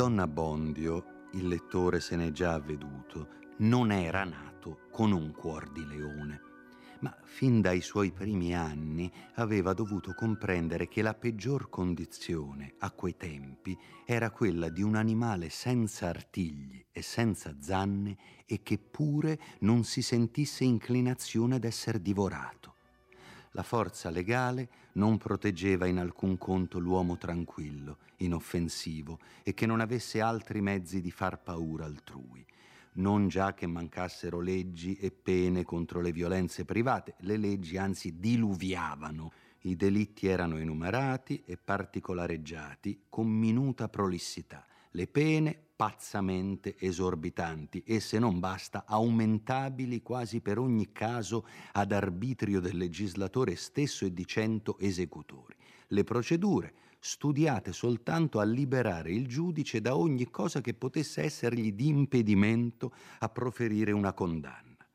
Don Abbondio, il lettore se n'è già avveduto, non era nato con un cuor di leone ma fin dai suoi primi anni aveva dovuto comprendere che la peggior condizione a quei tempi era quella di un animale senza artigli e senza zanne e che pure non si sentisse inclinazione ad essere divorato. La forza legale non proteggeva in alcun conto l'uomo tranquillo, inoffensivo e che non avesse altri mezzi di far paura altrui. Non già che mancassero leggi e pene contro le violenze private, le leggi anzi diluviavano. I delitti erano enumerati e particolareggiati con minuta prolissità, le pene pazzamente esorbitanti e se non basta aumentabili quasi per ogni caso ad arbitrio del legislatore stesso e di cento esecutori. Le procedure studiate soltanto a liberare il giudice da ogni cosa che potesse essergli di impedimento a proferire una condanna.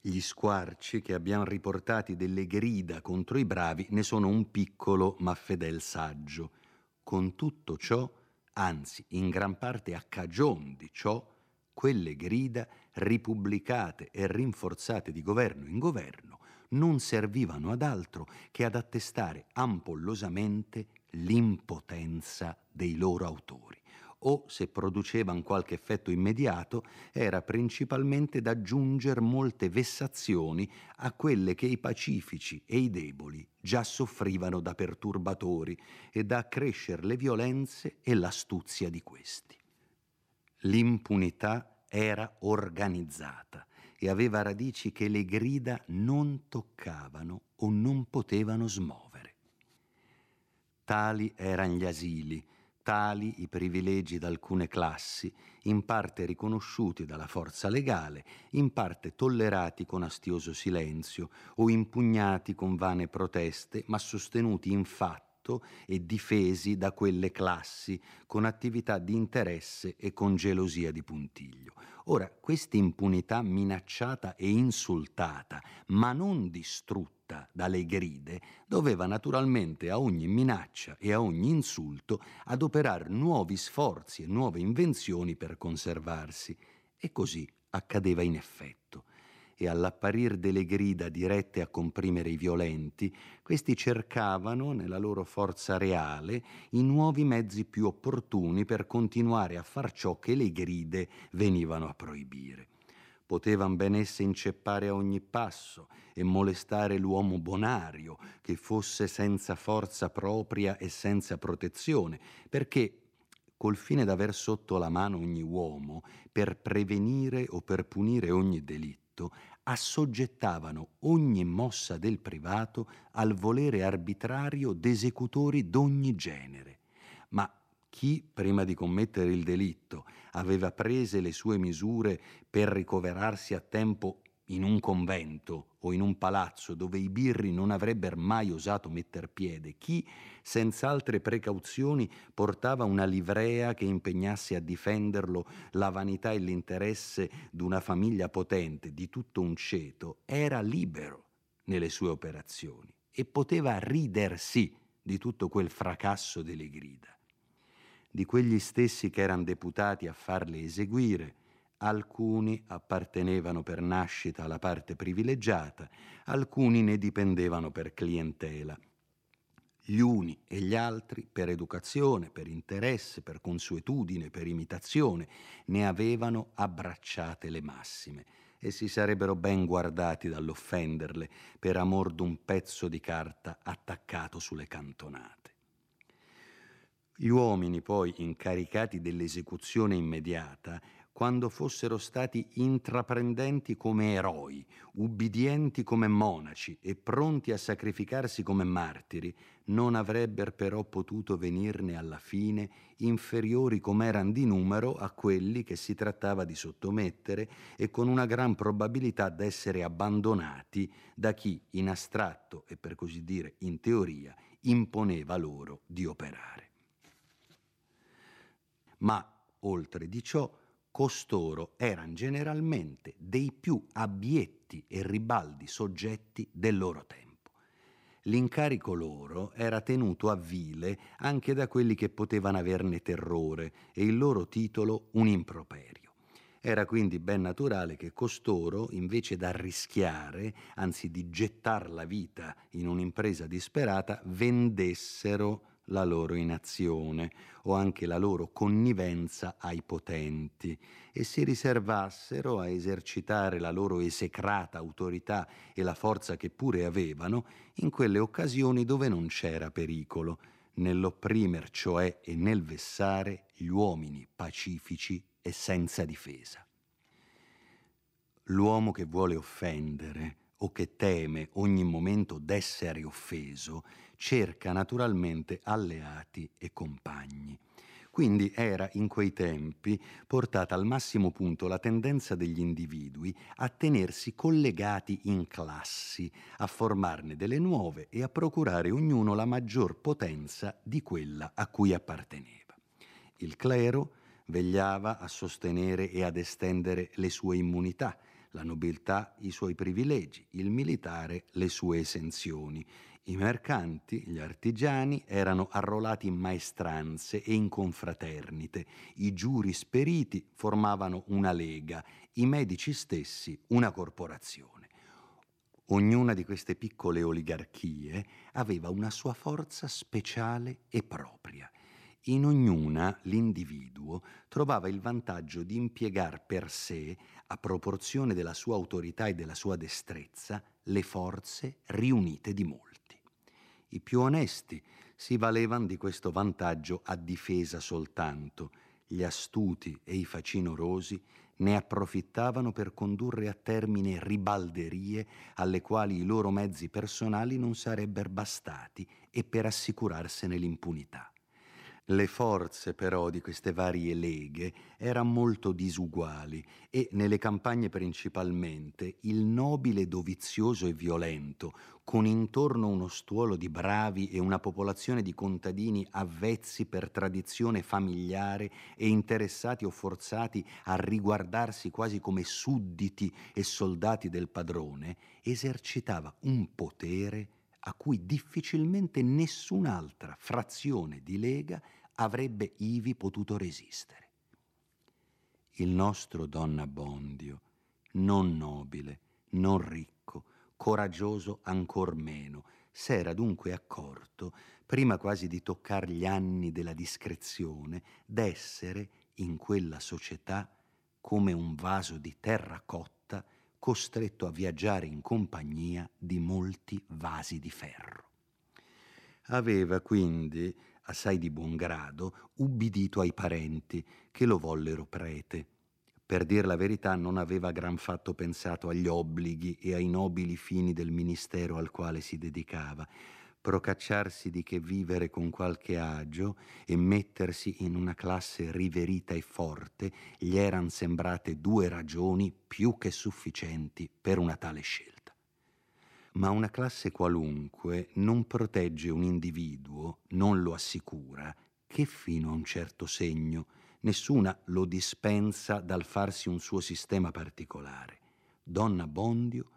Gli squarci che abbiamo riportati delle grida contro i bravi ne sono un piccolo ma fedel saggio. Con tutto ciò, anzi in gran parte a cagion di ciò, quelle grida, ripubblicate e rinforzate di governo in governo, non servivano ad altro che ad attestare ampollosamente l'impotenza dei loro autori o se producevano qualche effetto immediato era principalmente da aggiungere molte vessazioni a quelle che i pacifici e i deboli già soffrivano da perturbatori e da accrescere le violenze e l'astuzia di questi. L'impunità era organizzata e aveva radici che le grida non toccavano o non potevano smuovere. Tali erano gli asili, tali i privilegi da alcune classi, in parte riconosciuti dalla forza legale, in parte tollerati con astioso silenzio o impugnati con vane proteste, ma sostenuti in fatto e difesi da quelle classi con attività di interesse e con gelosia di puntiglio. Ora, questa impunità minacciata e insultata, ma non distrutta, dalle gride doveva naturalmente a ogni minaccia e a ogni insulto adoperare nuovi sforzi e nuove invenzioni per conservarsi. E così accadeva in effetto. E all'apparir delle grida dirette a comprimere i violenti, questi cercavano, nella loro forza reale, i nuovi mezzi più opportuni per continuare a far ciò che le gride venivano a proibire. Potevan ben esse inceppare a ogni passo e molestare l'uomo bonario, che fosse senza forza propria e senza protezione, perché col fine d'aver sotto la mano ogni uomo, per prevenire o per punire ogni delitto, assoggettavano ogni mossa del privato al volere arbitrario d'esecutori d'ogni genere. Ma chi, prima di commettere il delitto, aveva prese le sue misure per ricoverarsi a tempo in un convento o in un palazzo dove i birri non avrebbero mai osato metter piede, chi, senza altre precauzioni, portava una livrea che impegnasse a difenderlo la vanità e l'interesse d'una famiglia potente, di tutto un ceto, era libero nelle sue operazioni e poteva ridersi di tutto quel fracasso delle grida. Di quegli stessi che erano deputati a farle eseguire, alcuni appartenevano per nascita alla parte privilegiata, alcuni ne dipendevano per clientela. Gli uni e gli altri, per educazione, per interesse, per consuetudine, per imitazione, ne avevano abbracciate le massime e si sarebbero ben guardati dall'offenderle per amor d'un pezzo di carta attaccato sulle cantonate. Gli uomini poi incaricati dell'esecuzione immediata, quando fossero stati intraprendenti come eroi, ubbidienti come monaci e pronti a sacrificarsi come martiri, non avrebbero però potuto venirne alla fine inferiori come erano di numero a quelli che si trattava di sottomettere e con una gran probabilità d'essere abbandonati da chi in astratto e per così dire in teoria imponeva loro di operare. Ma oltre di ciò costoro erano generalmente dei più abietti e ribaldi soggetti del loro tempo. L'incarico loro era tenuto a vile anche da quelli che potevano averne terrore e il loro titolo un improperio. Era quindi ben naturale che costoro, invece d'arrischiare, anzi di gettar la vita in un'impresa disperata, vendessero la loro inazione o anche la loro connivenza ai potenti e si riservassero a esercitare la loro esecrata autorità e la forza che pure avevano in quelle occasioni dove non c'era pericolo, nell'opprimer cioè e nel vessare gli uomini pacifici e senza difesa. L'uomo che vuole offendere o che teme ogni momento d'essere offeso cerca naturalmente alleati e compagni. Quindi era in quei tempi portata al massimo punto la tendenza degli individui a tenersi collegati in classi, a formarne delle nuove e a procurare ognuno la maggior potenza di quella a cui apparteneva. Il clero vegliava a sostenere e ad estendere le sue immunità, la nobiltà i suoi privilegi, il militare le sue esenzioni. I mercanti, gli artigiani, erano arruolati in maestranze e in confraternite, i giuri speriti formavano una lega, i medici stessi una corporazione. Ognuna di queste piccole oligarchie aveva una sua forza speciale e propria in ognuna l'individuo trovava il vantaggio di impiegar per sé, a proporzione della sua autorità e della sua destrezza, le forze riunite di molti. I più onesti si valevano di questo vantaggio a difesa soltanto, gli astuti e i facinorosi ne approfittavano per condurre a termine ribalderie alle quali i loro mezzi personali non sarebbero bastati e per assicurarsene l'impunità. Le forze però di queste varie leghe erano molto disuguali e nelle campagne principalmente il nobile dovizioso e violento, con intorno uno stuolo di bravi e una popolazione di contadini avvezzi per tradizione familiare e interessati o forzati a riguardarsi quasi come sudditi e soldati del padrone, esercitava un potere a cui difficilmente nessun'altra frazione di lega avrebbe ivi potuto resistere. Il nostro Don Abbondio, non nobile, non ricco, coraggioso ancor meno, s'era dunque accorto, prima quasi di toccar gli anni della discrezione, d'essere in quella società come un vaso di terracotta costretto a viaggiare in compagnia di molti vasi di ferro. Aveva quindi, assai di buon grado, ubbidito ai parenti che lo vollero prete. Per dir la verità non aveva gran fatto pensato agli obblighi e ai nobili fini del ministero al quale si dedicava, procacciarsi di che vivere con qualche agio e mettersi in una classe riverita e forte gli eran sembrate due ragioni più che sufficienti per una tale scelta. Ma una classe qualunque non protegge un individuo, non lo assicura, che fino a un certo segno nessuna lo dispensa dal farsi un suo sistema particolare. Donna Bondio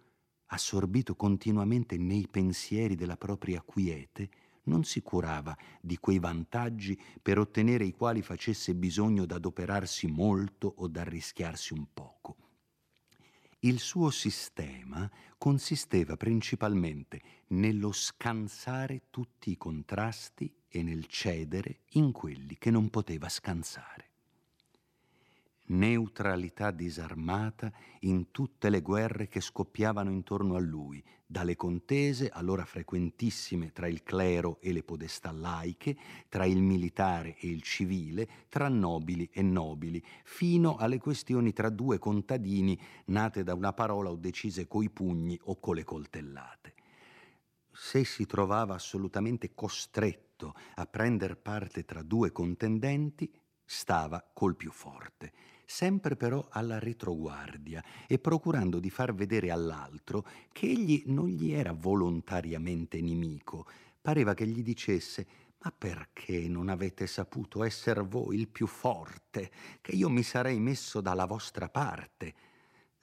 assorbito continuamente nei pensieri della propria quiete, non si curava di quei vantaggi per ottenere i quali facesse bisogno d'adoperarsi molto o d'arrischiarsi un poco. Il suo sistema consisteva principalmente nello scansare tutti i contrasti e nel cedere in quelli che non poteva scansare neutralità disarmata in tutte le guerre che scoppiavano intorno a lui, dalle contese allora frequentissime tra il clero e le podestà laiche, tra il militare e il civile, tra nobili e nobili, fino alle questioni tra due contadini nate da una parola o decise coi pugni o con le coltellate. Se si trovava assolutamente costretto a prender parte tra due contendenti, stava col più forte sempre però alla retroguardia e procurando di far vedere all'altro che egli non gli era volontariamente nemico. Pareva che gli dicesse ma perché non avete saputo essere voi il più forte, che io mi sarei messo dalla vostra parte?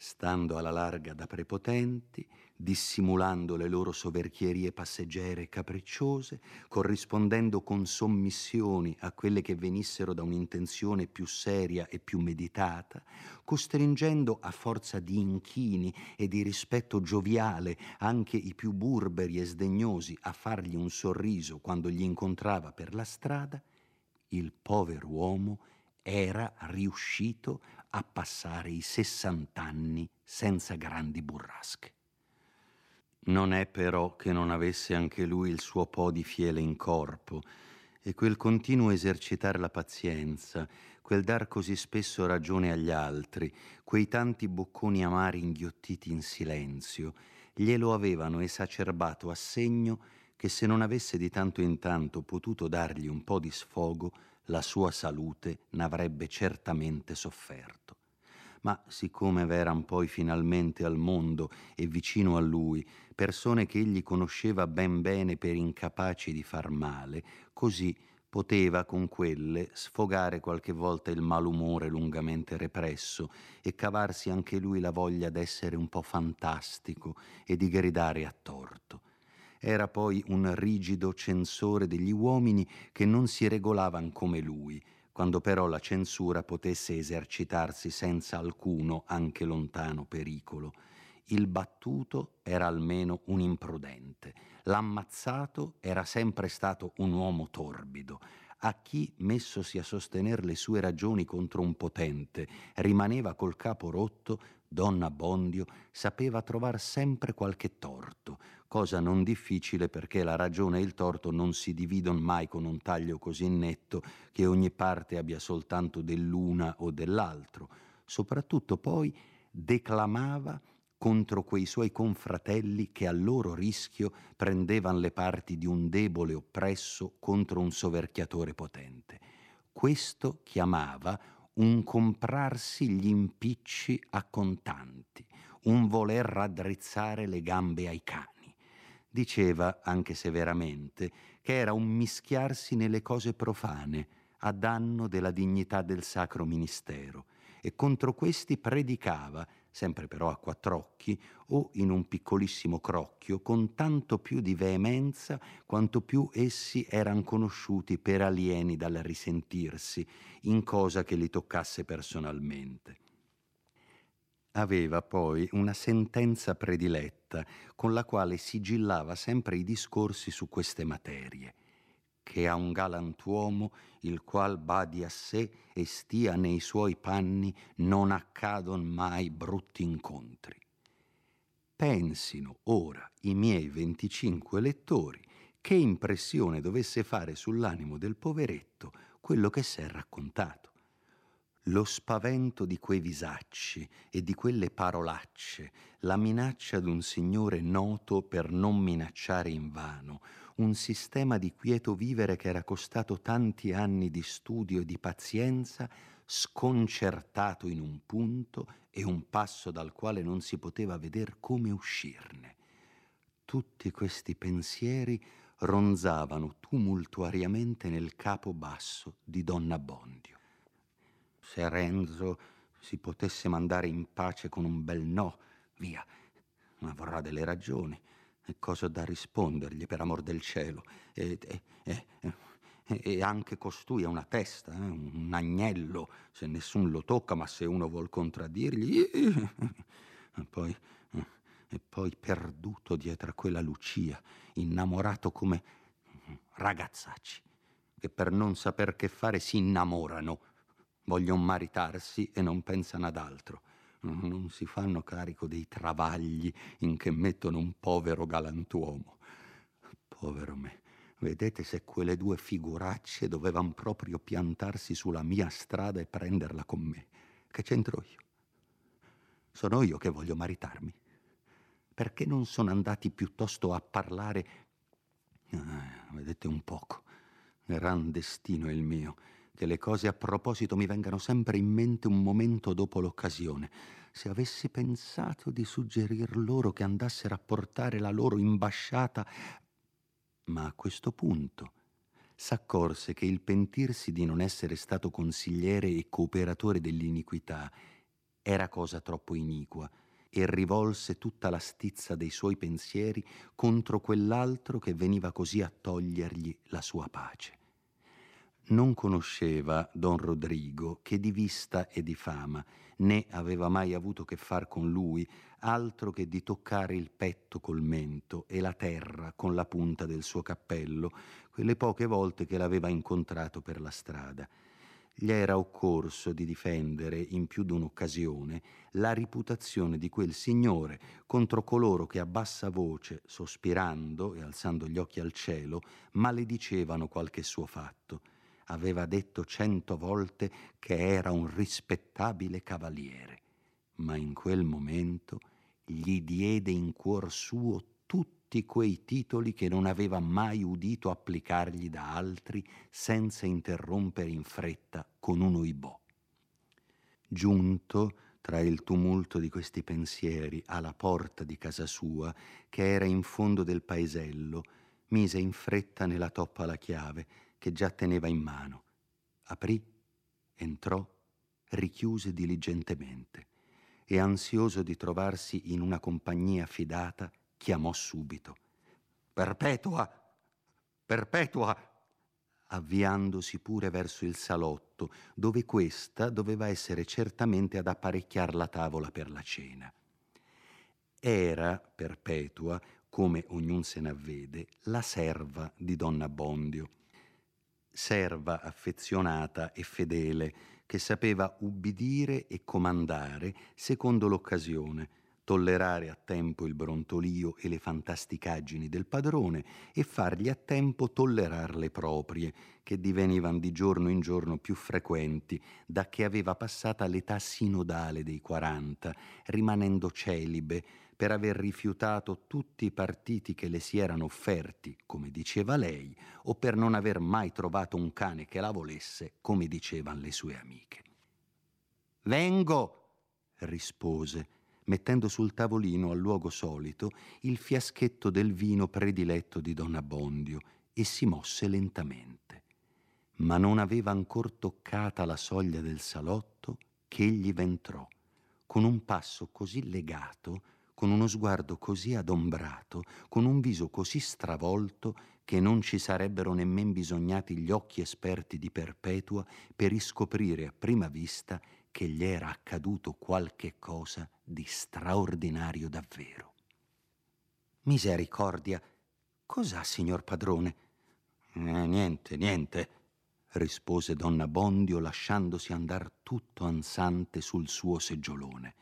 Stando alla larga da prepotenti, dissimulando le loro soverchierie passeggere e capricciose, corrispondendo con sommissioni a quelle che venissero da un'intenzione più seria e più meditata, costringendo a forza di inchini e di rispetto gioviale anche i più burberi e sdegnosi a fargli un sorriso quando gli incontrava per la strada, il povero uomo era riuscito a passare i sessant'anni senza grandi burrasche. Non è però che non avesse anche lui il suo po' di fiele in corpo e quel continuo esercitare la pazienza, quel dar così spesso ragione agli altri, quei tanti bocconi amari inghiottiti in silenzio, glielo avevano esacerbato a segno che se non avesse di tanto in tanto potuto dargli un po' di sfogo, la sua salute n'avrebbe certamente sofferto. Ma siccome v'eran poi finalmente al mondo e vicino a lui persone che egli conosceva ben bene per incapaci di far male, così poteva con quelle sfogare qualche volta il malumore lungamente represso e cavarsi anche lui la voglia d'essere un po' fantastico e di gridare a torto era poi un rigido censore degli uomini che non si regolavan come lui, quando però la censura potesse esercitarsi senza alcuno, anche lontano pericolo. Il battuto era almeno un imprudente, l'ammazzato era sempre stato un uomo torbido. A chi, messosi a sostenere le sue ragioni contro un potente, rimaneva col capo rotto, donna Bondio sapeva trovar sempre qualche torto, cosa non difficile perché la ragione e il torto non si dividono mai con un taglio così netto che ogni parte abbia soltanto dell'una o dell'altro. Soprattutto poi declamava contro quei suoi confratelli che a loro rischio prendevano le parti di un debole oppresso contro un soverchiatore potente. Questo chiamava un comprarsi gli impicci a contanti, un voler raddrizzare le gambe ai cani. Diceva, anche severamente, che era un mischiarsi nelle cose profane, a danno della dignità del sacro ministero, e contro questi predicava, sempre però a quattr'occhi, o in un piccolissimo crocchio, con tanto più di veemenza quanto più essi eran conosciuti per alieni dal risentirsi, in cosa che li toccasse personalmente. Aveva poi una sentenza prediletta con la quale sigillava sempre i discorsi su queste materie, che a un galantuomo il qual badi a sé e stia nei suoi panni non accadon mai brutti incontri. Pensino ora i miei 25 lettori che impressione dovesse fare sull'animo del poveretto quello che s'è raccontato lo spavento di quei visacci e di quelle parolacce, la minaccia d'un signore noto per non minacciare invano, un sistema di quieto vivere che era costato tanti anni di studio e di pazienza, sconcertato in un punto e un passo dal quale non si poteva veder come uscirne. Tutti questi pensieri ronzavano tumultuariamente nel capo basso di Donna Bondio se Renzo si potesse mandare in pace con un bel no, via, ma vorrà delle ragioni. Cosa da rispondergli, per amor del cielo? E, e, e, e anche costui ha una testa, eh? un agnello, se nessuno lo tocca, ma se uno vuol contraddirgli... Poi, e poi perduto dietro a quella Lucia, innamorato come ragazzacci, che per non saper che fare si innamorano vogliono maritarsi e non pensano ad altro. Non si fanno carico dei travagli in che mettono un povero galantuomo. Povero me. Vedete se quelle due figuracce dovevano proprio piantarsi sulla mia strada e prenderla con me. Che c'entro io? Sono io che voglio maritarmi. Perché non sono andati piuttosto a parlare... Ah, vedete un poco. Gran destino il mio che le cose a proposito mi vengano sempre in mente un momento dopo l'occasione. Se avessi pensato di suggerir loro che andassero a portare la loro imbasciata... Ma a questo punto s'accorse che il pentirsi di non essere stato consigliere e cooperatore dell'iniquità era cosa troppo iniqua e rivolse tutta la stizza dei suoi pensieri contro quell'altro che veniva così a togliergli la sua pace. Non conosceva don Rodrigo che di vista e di fama, né aveva mai avuto che far con lui altro che di toccare il petto col mento e la terra con la punta del suo cappello, quelle poche volte che l'aveva incontrato per la strada gli era occorso di difendere in più di un'occasione la reputazione di quel signore contro coloro che a bassa voce, sospirando e alzando gli occhi al cielo, maledicevano qualche suo fatto. Aveva detto cento volte che era un rispettabile cavaliere, ma in quel momento gli diede in cuor suo tutti quei titoli che non aveva mai udito applicargli da altri senza interrompere in fretta con un oibò. Giunto tra il tumulto di questi pensieri alla porta di casa sua, che era in fondo del paesello, mise in fretta nella toppa la chiave che già teneva in mano. Aprì, entrò, richiuse diligentemente e ansioso di trovarsi in una compagnia fidata, chiamò subito. Perpetua! Perpetua! avviandosi pure verso il salotto, dove questa doveva essere certamente ad apparecchiar la tavola per la cena. Era, Perpetua, come ognun se n'avvede, la serva di donna Bondio, serva affezionata e fedele, che sapeva ubbidire e comandare secondo l'occasione, tollerare a tempo il brontolio e le fantasticaggini del padrone e fargli a tempo tollerar le proprie, che divenivano di giorno in giorno più frequenti, da che aveva passata l'età sinodale dei quaranta, rimanendo celibe per aver rifiutato tutti i partiti che le si erano offerti, come diceva lei, o per non aver mai trovato un cane che la volesse, come dicevano le sue amiche. Vengo, rispose, mettendo sul tavolino al luogo solito il fiaschetto del vino prediletto di Don Abbondio e si mosse lentamente. Ma non aveva ancor toccata la soglia del salotto che egli ventrò, con un passo così legato, con uno sguardo così adombrato, con un viso così stravolto che non ci sarebbero nemmen bisognati gli occhi esperti di Perpetua per riscoprire a prima vista che gli era accaduto qualche cosa di straordinario davvero. Misericordia, cos'ha, signor padrone? Eh, niente, niente, rispose donna Bondio lasciandosi andar tutto ansante sul suo seggiolone.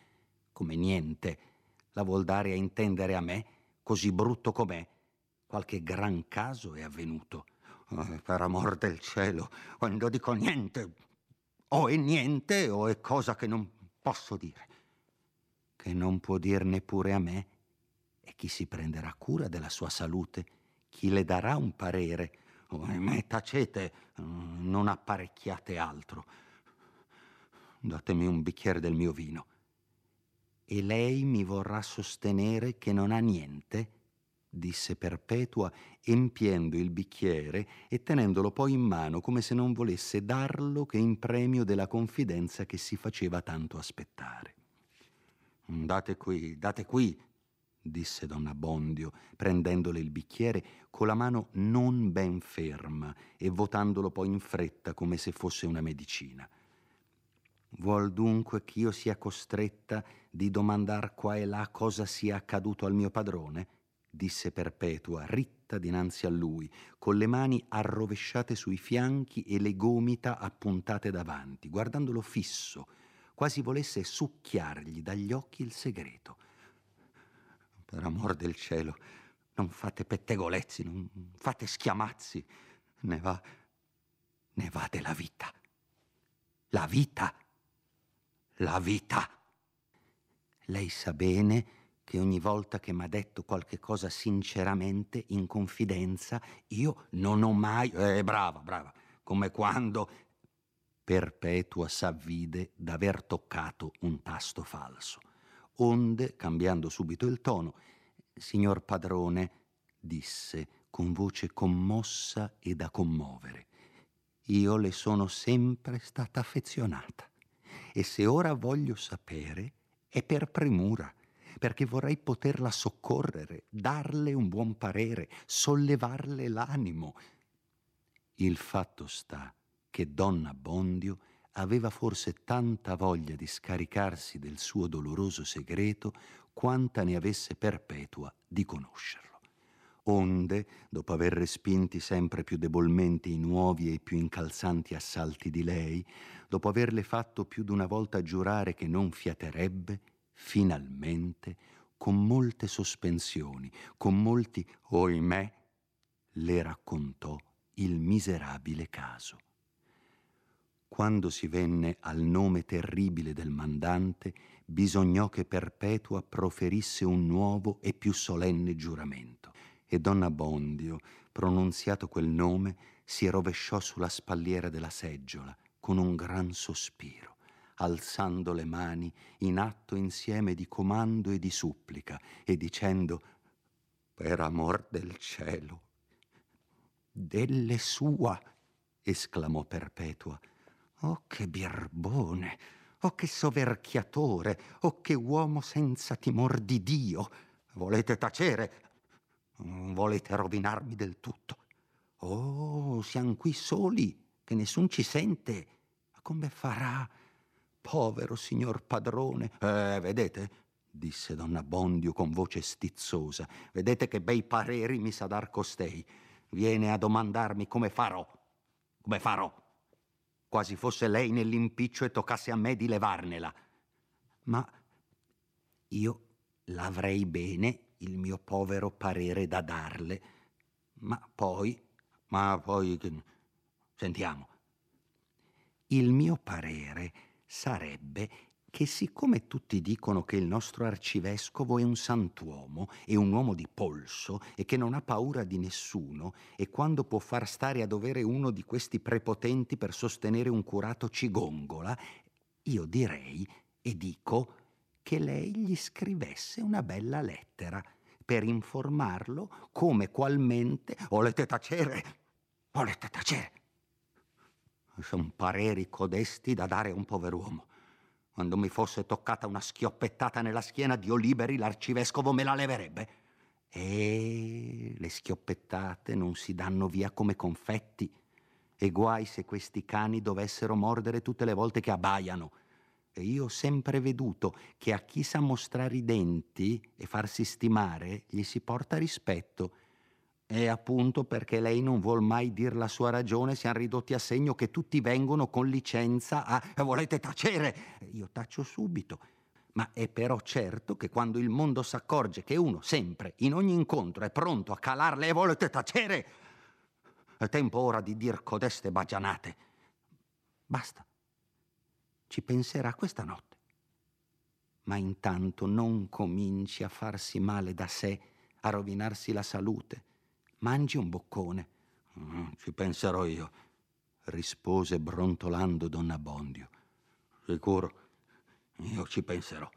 Come niente, la vuol dare a intendere a me, così brutto com'è. Qualche gran caso è avvenuto. Eh, per amor del cielo, quando dico niente, o è niente o è cosa che non posso dire. Che non può dir neppure a me. E chi si prenderà cura della sua salute? Chi le darà un parere? Oh, me tacete, non apparecchiate altro. Datemi un bicchiere del mio vino. E lei mi vorrà sostenere che non ha niente? disse Perpetua, empiendo il bicchiere e tenendolo poi in mano come se non volesse darlo che in premio della confidenza che si faceva tanto aspettare. Date qui, date qui, disse donna Bondio, prendendole il bicchiere con la mano non ben ferma e votandolo poi in fretta come se fosse una medicina. Vuol dunque ch'io sia costretta di domandar qua e là cosa sia accaduto al mio padrone? disse Perpetua, ritta dinanzi a lui, con le mani arrovesciate sui fianchi e le gomita appuntate davanti, guardandolo fisso, quasi volesse succhiargli dagli occhi il segreto. Per amor del cielo, non fate pettegolezzi, non fate schiamazzi, ne va, ne va della vita. La vita, la vita. Lei sa bene che ogni volta che mi ha detto qualche cosa sinceramente, in confidenza, io non ho mai... Eh, brava, brava, come quando Perpetua s'avvide d'aver toccato un tasto falso. Onde, cambiando subito il tono, signor padrone, disse con voce commossa e da commovere, io le sono sempre stata affezionata e se ora voglio sapere è per premura, perché vorrei poterla soccorrere, darle un buon parere, sollevarle l'animo. Il fatto sta che donna Bondio aveva forse tanta voglia di scaricarsi del suo doloroso segreto quanta ne avesse Perpetua di conoscerlo. Onde, dopo aver respinti sempre più debolmente i nuovi e più incalzanti assalti di lei, dopo averle fatto più d'una volta giurare che non fiaterebbe, finalmente, con molte sospensioni, con molti oimè, le raccontò il miserabile caso. Quando si venne al nome terribile del mandante, bisognò che Perpetua proferisse un nuovo e più solenne giuramento. E donna Bondio, pronunziato quel nome, si rovesciò sulla spalliera della seggiola con un gran sospiro, alzando le mani in atto insieme di comando e di supplica e dicendo Per amor del cielo, delle sua, esclamò Perpetua, Oh, che birbone! Oh, che soverchiatore! Oh, che uomo senza timor di Dio! Volete tacere? Volete rovinarmi del tutto? Oh, siamo qui soli, che nessun ci sente. Ma come farà? Povero signor padrone. Eh, vedete? disse donna Bondio con voce stizzosa. Vedete che bei pareri mi sa dar costei. Viene a domandarmi come farò. Come farò? quasi fosse lei nell'impiccio e toccasse a me di levarnela. Ma io l'avrei bene il mio povero parere da darle. Ma poi, ma poi, sentiamo. Il mio parere sarebbe che siccome tutti dicono che il nostro arcivescovo è un santuomo e un uomo di polso e che non ha paura di nessuno e quando può far stare a dovere uno di questi prepotenti per sostenere un curato ci gongola, io direi e dico che lei gli scrivesse una bella lettera per informarlo come qualmente volete tacere, volete tacere. Sono pareri codesti da dare a un pover'uomo. Quando mi fosse toccata una schioppettata nella schiena, Dio liberi, l'arcivescovo me la leverebbe. E le schioppettate non si danno via come confetti. E guai se questi cani dovessero mordere tutte le volte che abbaiano. E io ho sempre veduto che a chi sa mostrare i denti e farsi stimare gli si porta rispetto e appunto perché lei non vuol mai dir la sua ragione, siamo ridotti a segno che tutti vengono con licenza a volete tacere. Io taccio subito. Ma è però certo che quando il mondo s'accorge che uno sempre, in ogni incontro, è pronto a calarle e volete tacere, è tempo ora di dir codeste bagianate. Basta. Ci penserà questa notte. Ma intanto non cominci a farsi male da sé, a rovinarsi la salute Mangi un boccone. Mm, ci penserò io, rispose brontolando donna Bondio. Sicuro, io ci penserò.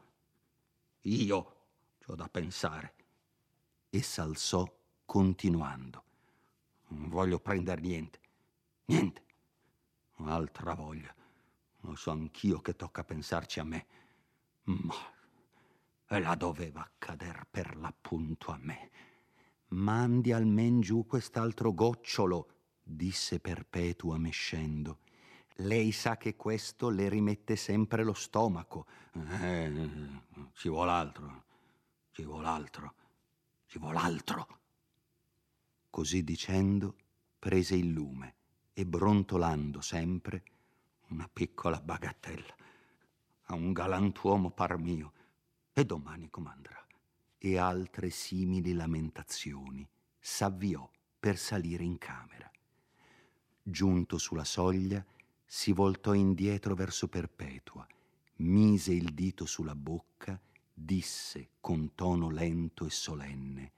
Io ho da pensare. E s'alzò continuando. Non voglio prendere niente. Niente. Altra voglia. Lo so anch'io che tocca pensarci a me. Ma la doveva accadere per l'appunto a me. Mandi almen giù quest'altro gocciolo, disse Perpetua mescendo. Lei sa che questo le rimette sempre lo stomaco. Eh, ci vuole altro, ci vuole altro, ci vuole altro. Così dicendo, prese il lume e brontolando sempre, una piccola bagattella, a un galantuomo par mio, e domani comandrà e altre simili lamentazioni, s'avviò per salire in camera. Giunto sulla soglia, si voltò indietro verso Perpetua, mise il dito sulla bocca, disse con tono lento e solenne,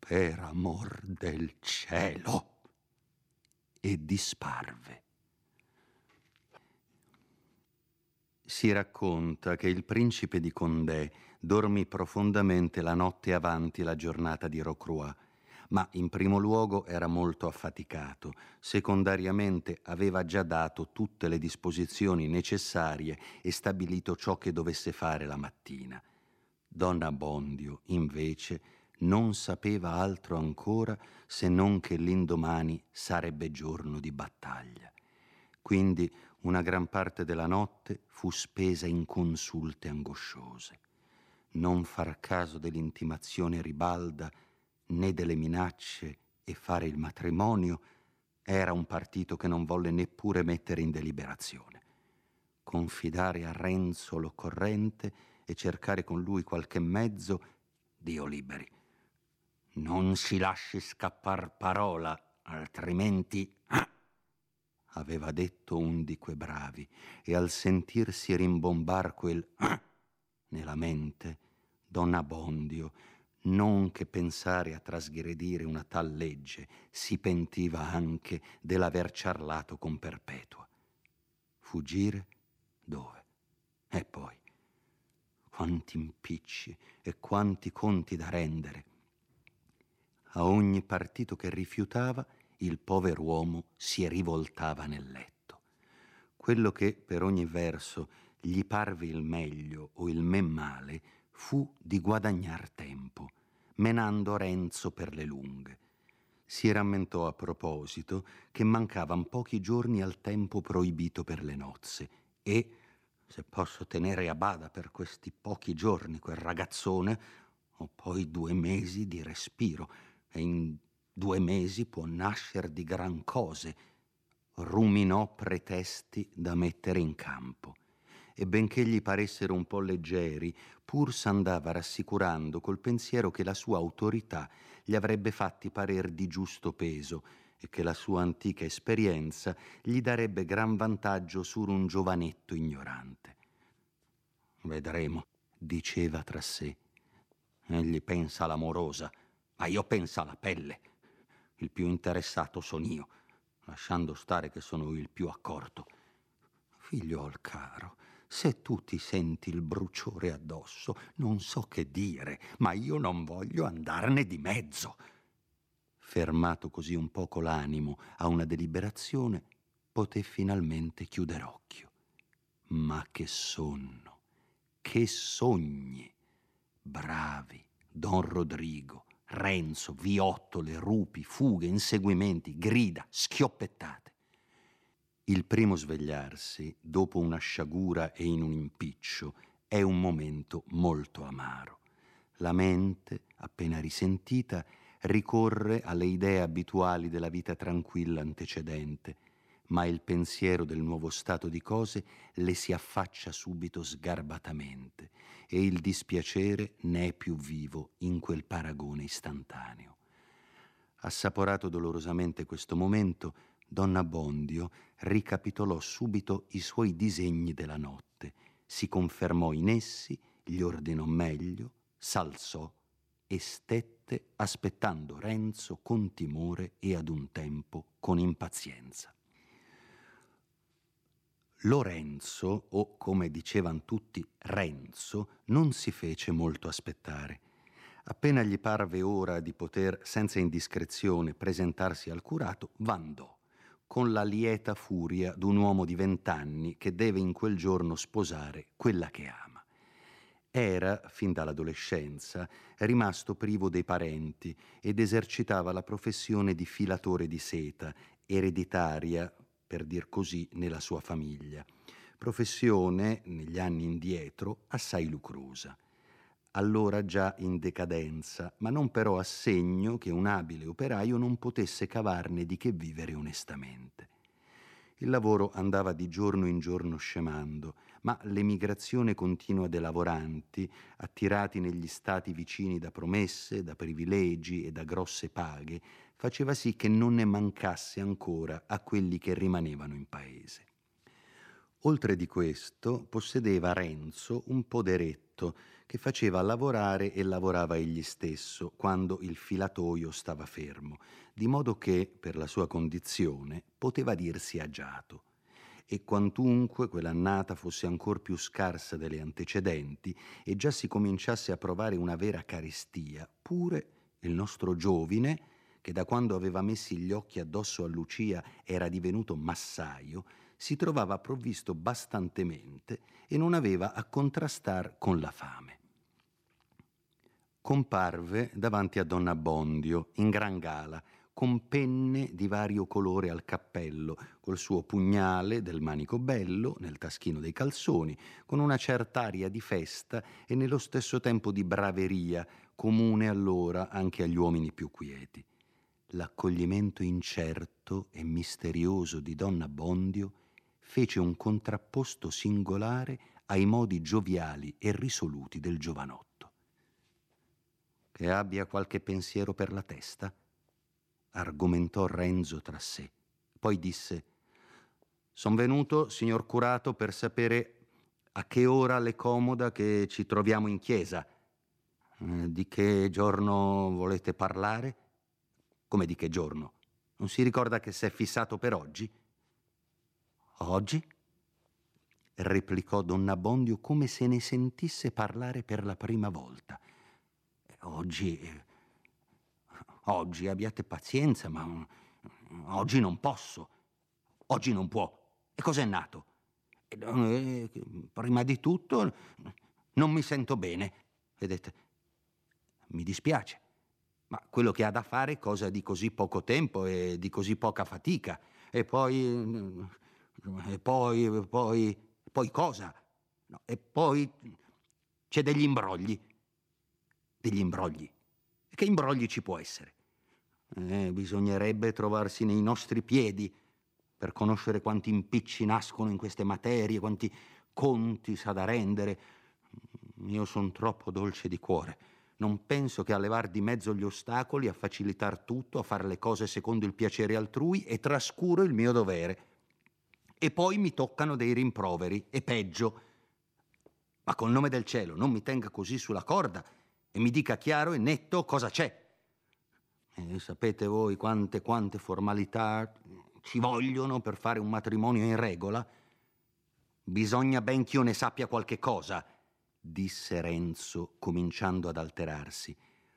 Per amor del cielo! e disparve. Si racconta che il principe di Condé dormì profondamente la notte avanti la giornata di Rocroi, ma in primo luogo era molto affaticato, secondariamente aveva già dato tutte le disposizioni necessarie e stabilito ciò che dovesse fare la mattina. Donna Bondio, invece, non sapeva altro ancora se non che l'indomani sarebbe giorno di battaglia. Quindi una gran parte della notte fu spesa in consulte angosciose. Non far caso dell'intimazione ribalda né delle minacce e fare il matrimonio era un partito che non volle neppure mettere in deliberazione. Confidare a Renzo l'occorrente e cercare con lui qualche mezzo, Dio liberi. Non si lasci scappar parola, altrimenti... Ah! aveva detto un di quei bravi, e al sentirsi rimbombar quel nella mente, donna Bondio, non che pensare a trasgredire una tal legge, si pentiva anche dell'aver ciarlato con Perpetua. Fuggire? Dove? E poi? Quanti impicci e quanti conti da rendere. A ogni partito che rifiutava, il pover'uomo si rivoltava nel letto. Quello che per ogni verso gli parve il meglio o il men male fu di guadagnar tempo, menando Renzo per le lunghe. Si rammentò a proposito che mancavan pochi giorni al tempo proibito per le nozze e, se posso tenere a bada per questi pochi giorni quel ragazzone, ho poi due mesi di respiro e in due mesi può nascer di gran cose. Ruminò pretesti da mettere in campo e benché gli paressero un po' leggeri, pur s'andava rassicurando col pensiero che la sua autorità gli avrebbe fatti parer di giusto peso e che la sua antica esperienza gli darebbe gran vantaggio sur un giovanetto ignorante. Vedremo, diceva tra sé. Egli pensa all'amorosa, ma io penso alla pelle. Il più interessato sono io, lasciando stare che sono il più accorto. Figliol caro, se tu ti senti il bruciore addosso, non so che dire, ma io non voglio andarne di mezzo. Fermato così un poco l'animo a una deliberazione, poté finalmente chiudere occhio. Ma che sonno, che sogni! Bravi, Don Rodrigo, Renzo, viottole, rupi, fughe, inseguimenti, grida, schioppettate. Il primo svegliarsi, dopo una sciagura e in un impiccio, è un momento molto amaro. La mente, appena risentita, ricorre alle idee abituali della vita tranquilla antecedente, ma il pensiero del nuovo stato di cose le si affaccia subito sgarbatamente e il dispiacere ne è più vivo in quel paragone istantaneo. Assaporato dolorosamente questo momento, donna Bondio ricapitolò subito i suoi disegni della notte, si confermò in essi, gli ordinò meglio, s'alzò e stette aspettando Renzo con timore e ad un tempo con impazienza. Lorenzo, o come dicevano tutti Renzo, non si fece molto aspettare. Appena gli parve ora di poter, senza indiscrezione, presentarsi al curato, vandò con la lieta furia d'un uomo di vent'anni che deve in quel giorno sposare quella che ama. Era, fin dall'adolescenza, rimasto privo dei parenti ed esercitava la professione di filatore di seta, ereditaria, per dir così, nella sua famiglia. Professione, negli anni indietro, assai lucrosa allora già in decadenza, ma non però a segno che un abile operaio non potesse cavarne di che vivere onestamente. Il lavoro andava di giorno in giorno scemando, ma l'emigrazione continua dei lavoranti, attirati negli stati vicini da promesse, da privilegi e da grosse paghe, faceva sì che non ne mancasse ancora a quelli che rimanevano in paese. Oltre di questo, possedeva Renzo un poderetto che faceva lavorare e lavorava egli stesso quando il filatoio stava fermo, di modo che, per la sua condizione, poteva dirsi agiato. E quantunque quell'annata fosse ancor più scarsa delle antecedenti e già si cominciasse a provare una vera carestia, pure il nostro giovine che da quando aveva messi gli occhi addosso a Lucia era divenuto massaio, si trovava provvisto bastantemente e non aveva a contrastar con la fame. Comparve davanti a Donna Bondio, in gran gala, con penne di vario colore al cappello, col suo pugnale del manico bello nel taschino dei calzoni, con una certa aria di festa e nello stesso tempo di braveria, comune allora anche agli uomini più quieti. L'accoglimento incerto e misterioso di Donna Bondio fece un contrapposto singolare ai modi gioviali e risoluti del giovanotto. Che abbia qualche pensiero per la testa? argomentò Renzo tra sé. Poi disse: Son venuto, signor curato, per sapere a che ora le comoda che ci troviamo in chiesa. Eh, di che giorno volete parlare? Come di che giorno? Non si ricorda che s'è fissato per oggi? Oggi? replicò Don Abbondio come se ne sentisse parlare per la prima volta. Oggi. Oggi abbiate pazienza, ma oggi non posso. Oggi non può. E cos'è nato? Eh, prima di tutto non mi sento bene. Vedete, mi dispiace, ma quello che ha da fare è cosa di così poco tempo e di così poca fatica. E poi e poi, poi, poi cosa? No, e poi c'è degli imbrogli. Degli imbrogli. E che imbrogli ci può essere? Eh, bisognerebbe trovarsi nei nostri piedi per conoscere quanti impicci nascono in queste materie, quanti conti sa da rendere. Io sono troppo dolce di cuore. Non penso che a levar di mezzo gli ostacoli, a facilitar tutto, a fare le cose secondo il piacere altrui e trascuro il mio dovere e poi mi toccano dei rimproveri, e peggio. Ma col nome del cielo non mi tenga così sulla corda e mi dica chiaro e netto cosa c'è. E sapete voi quante, quante formalità ci vogliono per fare un matrimonio in regola? Bisogna ben che io ne sappia qualche cosa, disse Renzo, cominciando ad alterarsi,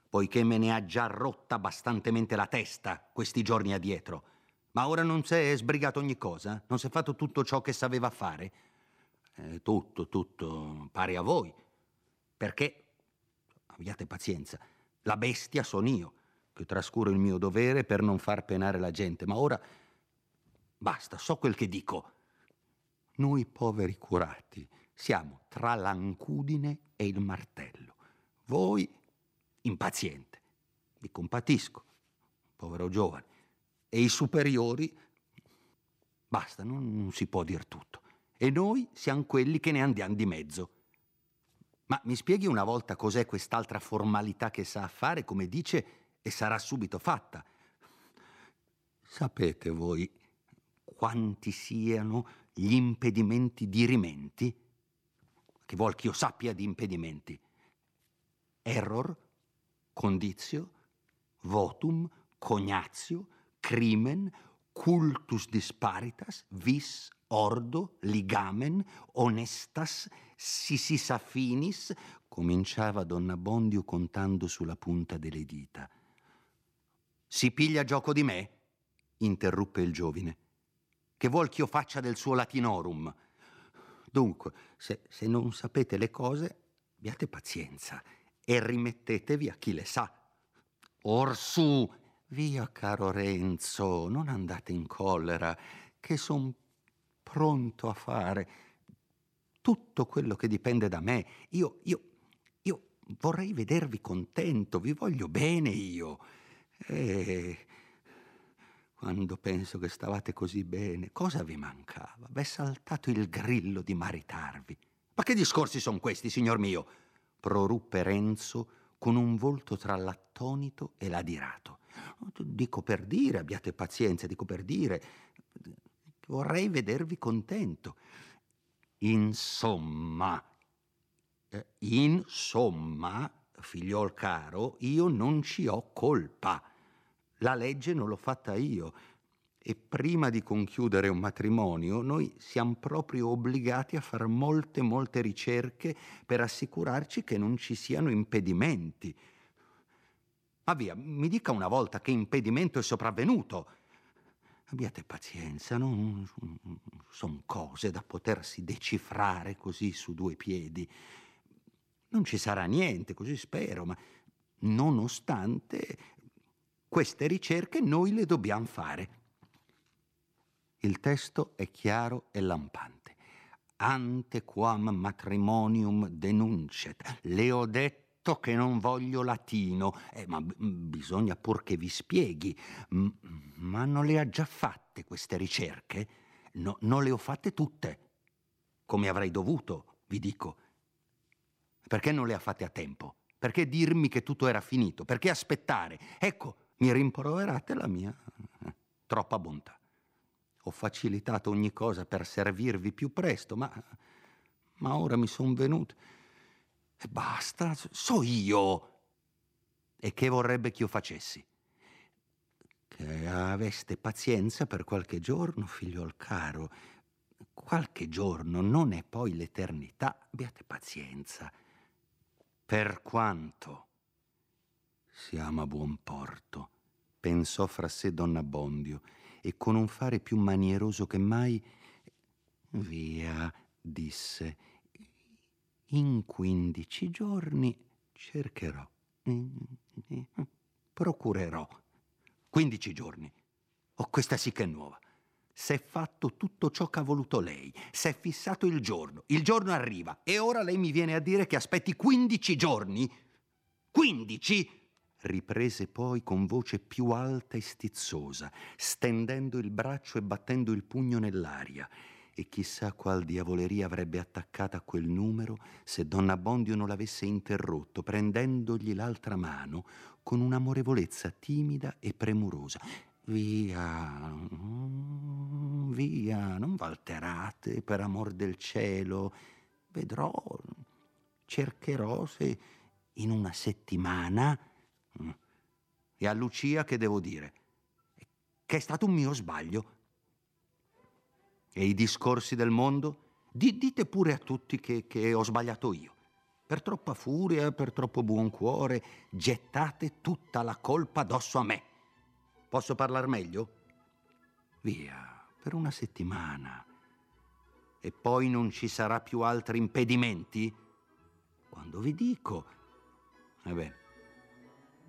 poiché me ne ha già rotta abbastantemente la testa questi giorni addietro. Ma ora non si è sbrigato ogni cosa? Non si è fatto tutto ciò che sapeva fare? Eh, tutto, tutto, pare a voi. Perché, abbiate pazienza, la bestia sono io, che trascuro il mio dovere per non far penare la gente. Ma ora, basta, so quel che dico. Noi poveri curati siamo tra l'ancudine e il martello. Voi, impaziente. Vi compatisco, povero giovane e i superiori, basta, non, non si può dir tutto. E noi siamo quelli che ne andiamo di mezzo. Ma mi spieghi una volta cos'è quest'altra formalità che sa fare, come dice, e sarà subito fatta. Sapete voi quanti siano gli impedimenti dirimenti? Che vuol che io sappia di impedimenti? Error, condizio, votum, cognazio, crimen, cultus disparitas, vis, ordo, ligamen, honestas, sisis affinis, cominciava Donna Bondio contando sulla punta delle dita. Si piglia gioco di me? interruppe il giovine. Che vuol che io faccia del suo latinorum? Dunque, se, se non sapete le cose, abbiate pazienza e rimettetevi a chi le sa. Orsù, Via, caro Renzo, non andate in collera, che son pronto a fare tutto quello che dipende da me. Io, io, io vorrei vedervi contento, vi voglio bene io. E quando penso che stavate così bene, cosa vi mancava? V'è saltato il grillo di maritarvi. Ma che discorsi sono questi, signor mio? proruppe Renzo con un volto tra l'attonito e l'adirato. Dico per dire, abbiate pazienza, dico per dire, vorrei vedervi contento. Insomma, eh, insomma, figliol caro, io non ci ho colpa. La legge non l'ho fatta io. E prima di conchiudere un matrimonio, noi siamo proprio obbligati a fare molte, molte ricerche per assicurarci che non ci siano impedimenti. Ma via, mi dica una volta che impedimento è sopravvenuto. Abbiate pazienza, non sono cose da potersi decifrare così su due piedi. Non ci sarà niente, così spero, ma nonostante queste ricerche noi le dobbiamo fare. Il testo è chiaro e lampante. Ante quam matrimonium denuncet. Le ho detto che non voglio latino, eh, ma b- bisogna pur che vi spieghi. M- ma non le ha già fatte queste ricerche? No, non le ho fatte tutte, come avrei dovuto, vi dico. Perché non le ha fatte a tempo? Perché dirmi che tutto era finito? Perché aspettare? Ecco, mi rimproverate la mia eh, troppa bontà. Ho facilitato ogni cosa per servirvi più presto, ma, ma ora mi sono venuto. E basta, so io. E che vorrebbe che io facessi? Che aveste pazienza per qualche giorno, figliol caro. Qualche giorno non è poi l'eternità. Abbiate pazienza. Per quanto siamo a buon porto, pensò fra sé donna Bondio, e con un fare più manieroso che mai, via, disse, in quindici giorni cercherò, procurerò. Quindici giorni. Oh, questa sì che è nuova. S'è fatto tutto ciò che ha voluto lei, s'è fissato il giorno, il giorno arriva e ora lei mi viene a dire che aspetti quindici giorni? Quindici? Riprese poi con voce più alta e stizzosa, stendendo il braccio e battendo il pugno nell'aria e chissà qual diavoleria avrebbe attaccata a quel numero se donna Bondio non l'avesse interrotto, prendendogli l'altra mano con un'amorevolezza timida e premurosa. Via, via, non valterate per amor del cielo. Vedrò, cercherò se in una settimana. E a Lucia che devo dire? Che è stato un mio sbaglio e i discorsi del mondo? D- dite pure a tutti che, che ho sbagliato io. Per troppa furia, per troppo buon cuore, gettate tutta la colpa addosso a me. Posso parlare meglio? Via, per una settimana. E poi non ci sarà più altri impedimenti? Quando vi dico... Ebbene,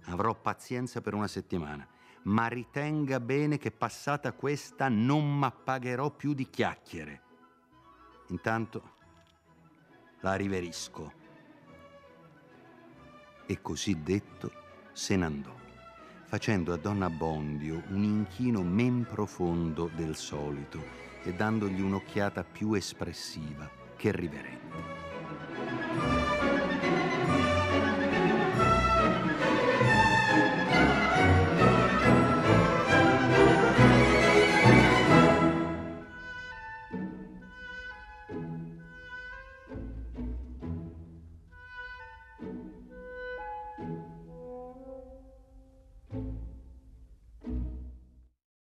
avrò pazienza per una settimana ma ritenga bene che passata questa non m'appagherò più di chiacchiere. Intanto la riverisco. E così detto se n'andò, facendo a donna Bondio un inchino men profondo del solito e dandogli un'occhiata più espressiva che riverente.